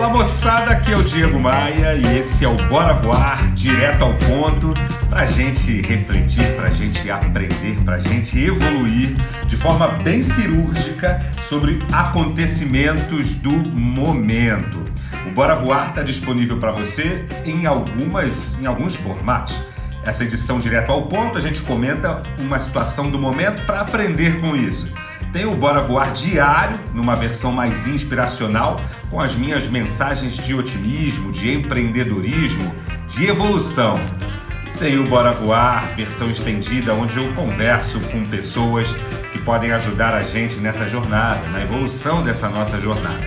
Olá moçada, aqui é o Diego Maia e esse é o Bora Voar, direto ao ponto, pra gente refletir, pra gente aprender, pra gente evoluir de forma bem cirúrgica sobre acontecimentos do momento. O Bora Voar está disponível para você em algumas, em alguns formatos. Essa edição direto ao ponto, a gente comenta uma situação do momento para aprender com isso. Tem o Bora Voar diário, numa versão mais inspiracional, com as minhas mensagens de otimismo, de empreendedorismo, de evolução. Tem o Bora Voar, versão estendida, onde eu converso com pessoas que podem ajudar a gente nessa jornada, na evolução dessa nossa jornada.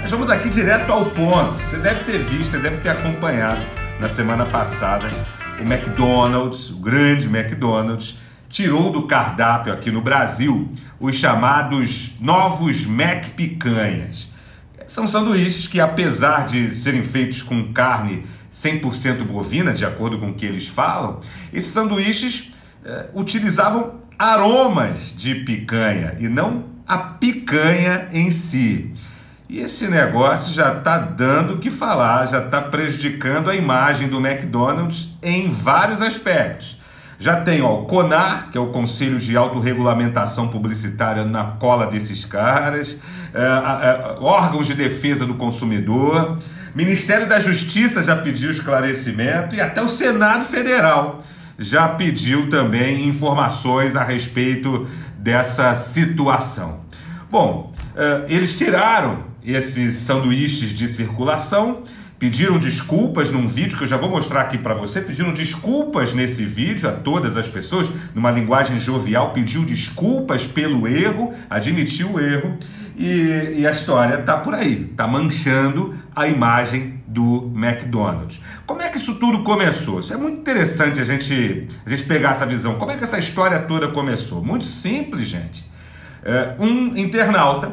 Mas vamos aqui direto ao ponto. Você deve ter visto, você deve ter acompanhado na semana passada o McDonald's, o grande McDonald's, tirou do cardápio aqui no Brasil os chamados novos Mac Picanhas. São sanduíches que, apesar de serem feitos com carne 100% bovina, de acordo com o que eles falam, esses sanduíches eh, utilizavam aromas de picanha e não a picanha em si. E esse negócio já está dando o que falar, já está prejudicando a imagem do McDonald's em vários aspectos. Já tem ó, o CONAR, que é o Conselho de Autorregulamentação Publicitária na cola desses caras, é, é, órgãos de defesa do consumidor, Ministério da Justiça já pediu esclarecimento e até o Senado Federal já pediu também informações a respeito dessa situação. Bom, é, eles tiraram esses sanduíches de circulação, pediram desculpas num vídeo que eu já vou mostrar aqui para você, pediram desculpas nesse vídeo a todas as pessoas, numa linguagem jovial, pediu desculpas pelo erro, admitiu o erro, e, e a história tá por aí, tá manchando a imagem do McDonald's. Como é que isso tudo começou? Isso é muito interessante a gente, a gente pegar essa visão. Como é que essa história toda começou? Muito simples, gente. É, um internauta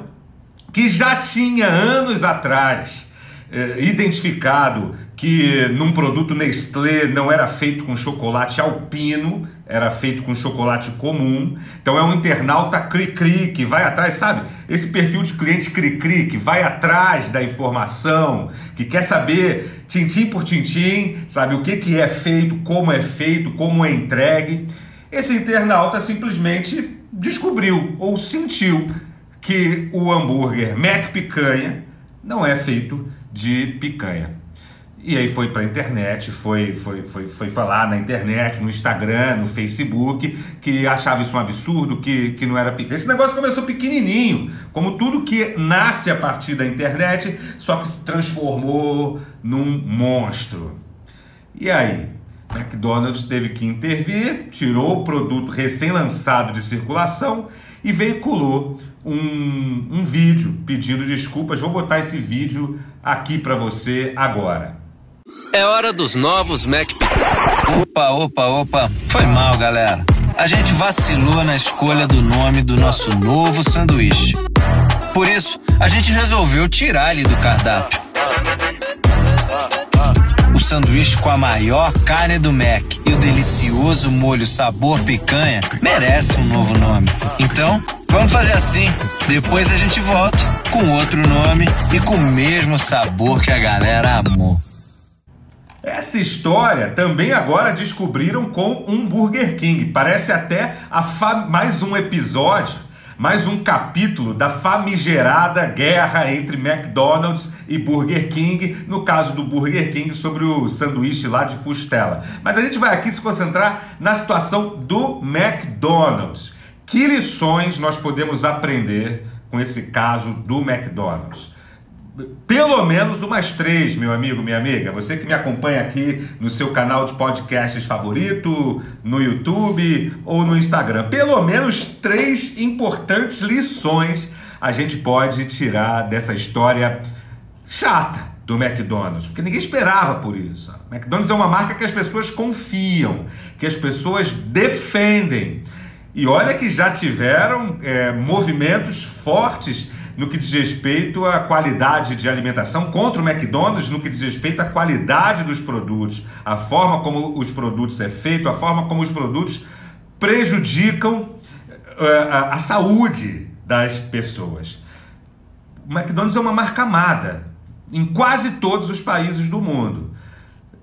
que já tinha anos atrás é, identificado que num produto Nestlé não era feito com chocolate alpino, era feito com chocolate comum. Então é um internauta cri-cri que vai atrás, sabe? Esse perfil de cliente cri-cri que vai atrás da informação, que quer saber tintim por tintim, sabe? O que, que é feito, como é feito, como é entregue. Esse internauta simplesmente descobriu ou sentiu que o hambúrguer Mac Picanha não é feito de picanha. E aí foi para a internet, foi, foi, foi, foi falar na internet, no Instagram, no Facebook, que achava isso um absurdo, que, que não era picanha. Esse negócio começou pequenininho, como tudo que nasce a partir da internet, só que se transformou num monstro. E aí? McDonald's teve que intervir, tirou o produto recém-lançado de circulação e veiculou um, um vídeo pedindo desculpas. Vou botar esse vídeo aqui para você agora. É hora dos novos Mac. Opa, opa, opa. Foi mal, galera. A gente vacilou na escolha do nome do nosso novo sanduíche. Por isso, a gente resolveu tirar ele do cardápio. Sanduíche com a maior carne do Mac e o delicioso molho sabor picanha merece um novo nome. Então, Vamos fazer assim. Depois a gente volta com outro nome e com o mesmo sabor que a galera amou. Essa história também agora descobriram com um Burger King. Parece até mais um episódio, mais um capítulo da famigerada guerra entre McDonald's e Burger King, no caso do Burger King sobre o sanduíche lá de costela. Mas a gente vai aqui se concentrar na situação do McDonald's. Que lições nós podemos aprender com esse caso do McDonald's? Pelo menos umas três, meu amigo, minha amiga. Você que me acompanha aqui no seu canal de podcasts favorito, no YouTube ou no Instagram. Pelo menos três importantes lições a gente pode tirar dessa história chata do McDonald's, porque ninguém esperava por isso. McDonald's é uma marca que as pessoas confiam, que as pessoas defendem. E olha que já tiveram é, movimentos fortes no que diz respeito à qualidade de alimentação contra o McDonald's, no que diz respeito à qualidade dos produtos, a forma como os produtos é feito, a forma como os produtos prejudicam uh, a, a saúde das pessoas. O McDonald's é uma marca amada em quase todos os países do mundo.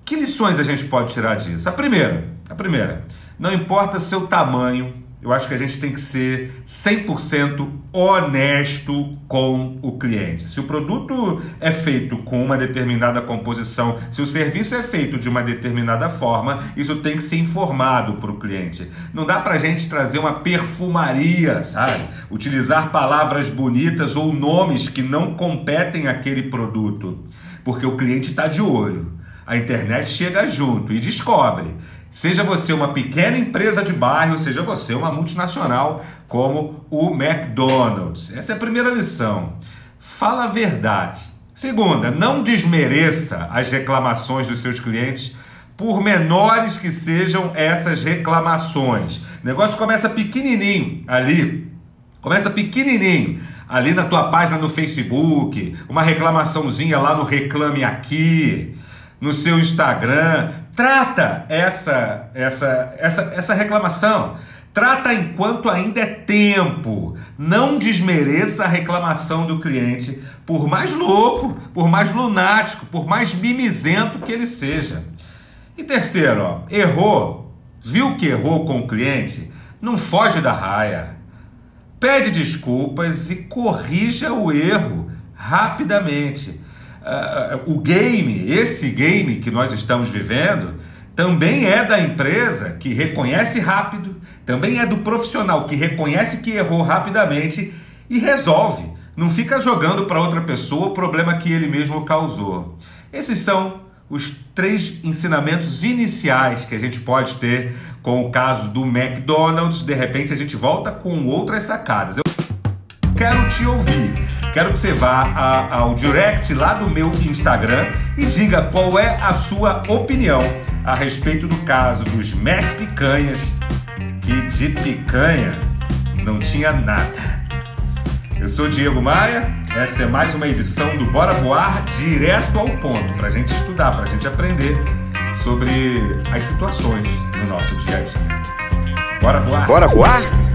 Que lições a gente pode tirar disso? A primeira, a primeira, não importa seu tamanho, eu acho que a gente tem que ser 100% honesto com o cliente. Se o produto é feito com uma determinada composição, se o serviço é feito de uma determinada forma, isso tem que ser informado para o cliente. Não dá para a gente trazer uma perfumaria, sabe? Utilizar palavras bonitas ou nomes que não competem àquele produto, porque o cliente está de olho. A internet chega junto e descobre. Seja você uma pequena empresa de bairro, seja você uma multinacional como o McDonald's. Essa é a primeira lição. Fala a verdade. Segunda, não desmereça as reclamações dos seus clientes, por menores que sejam essas reclamações. O negócio começa pequenininho ali, começa pequenininho ali na tua página no Facebook, uma reclamaçãozinha lá no Reclame Aqui no seu Instagram. Trata essa, essa, essa, essa reclamação. Trata enquanto ainda é tempo. Não desmereça a reclamação do cliente, por mais louco, por mais lunático, por mais mimizento que ele seja. E terceiro, ó, errou, viu que errou com o cliente, não foge da raia. Pede desculpas e corrija o erro rapidamente uh, o game, esse game que nós estamos vivendo, também é da empresa que reconhece rápido, também é do profissional que reconhece que errou rapidamente e resolve. Não fica jogando para outra pessoa o problema que ele mesmo causou. Esses são os três ensinamentos iniciais que a gente pode ter com o caso do McDonald's. De repente a gente volta com outras sacadas. Eu quero te ouvir. Quero que você vá a, ao direct lá do meu Instagram e diga qual é a sua opinião a respeito do caso dos Mac Picanhas, que de picanha não tinha nada. Eu sou Diego Maia, essa é mais uma edição do Bora Voar direto ao ponto, para a gente estudar, para a gente aprender sobre as situações no nosso dia a dia. Bora voar? Bora voar?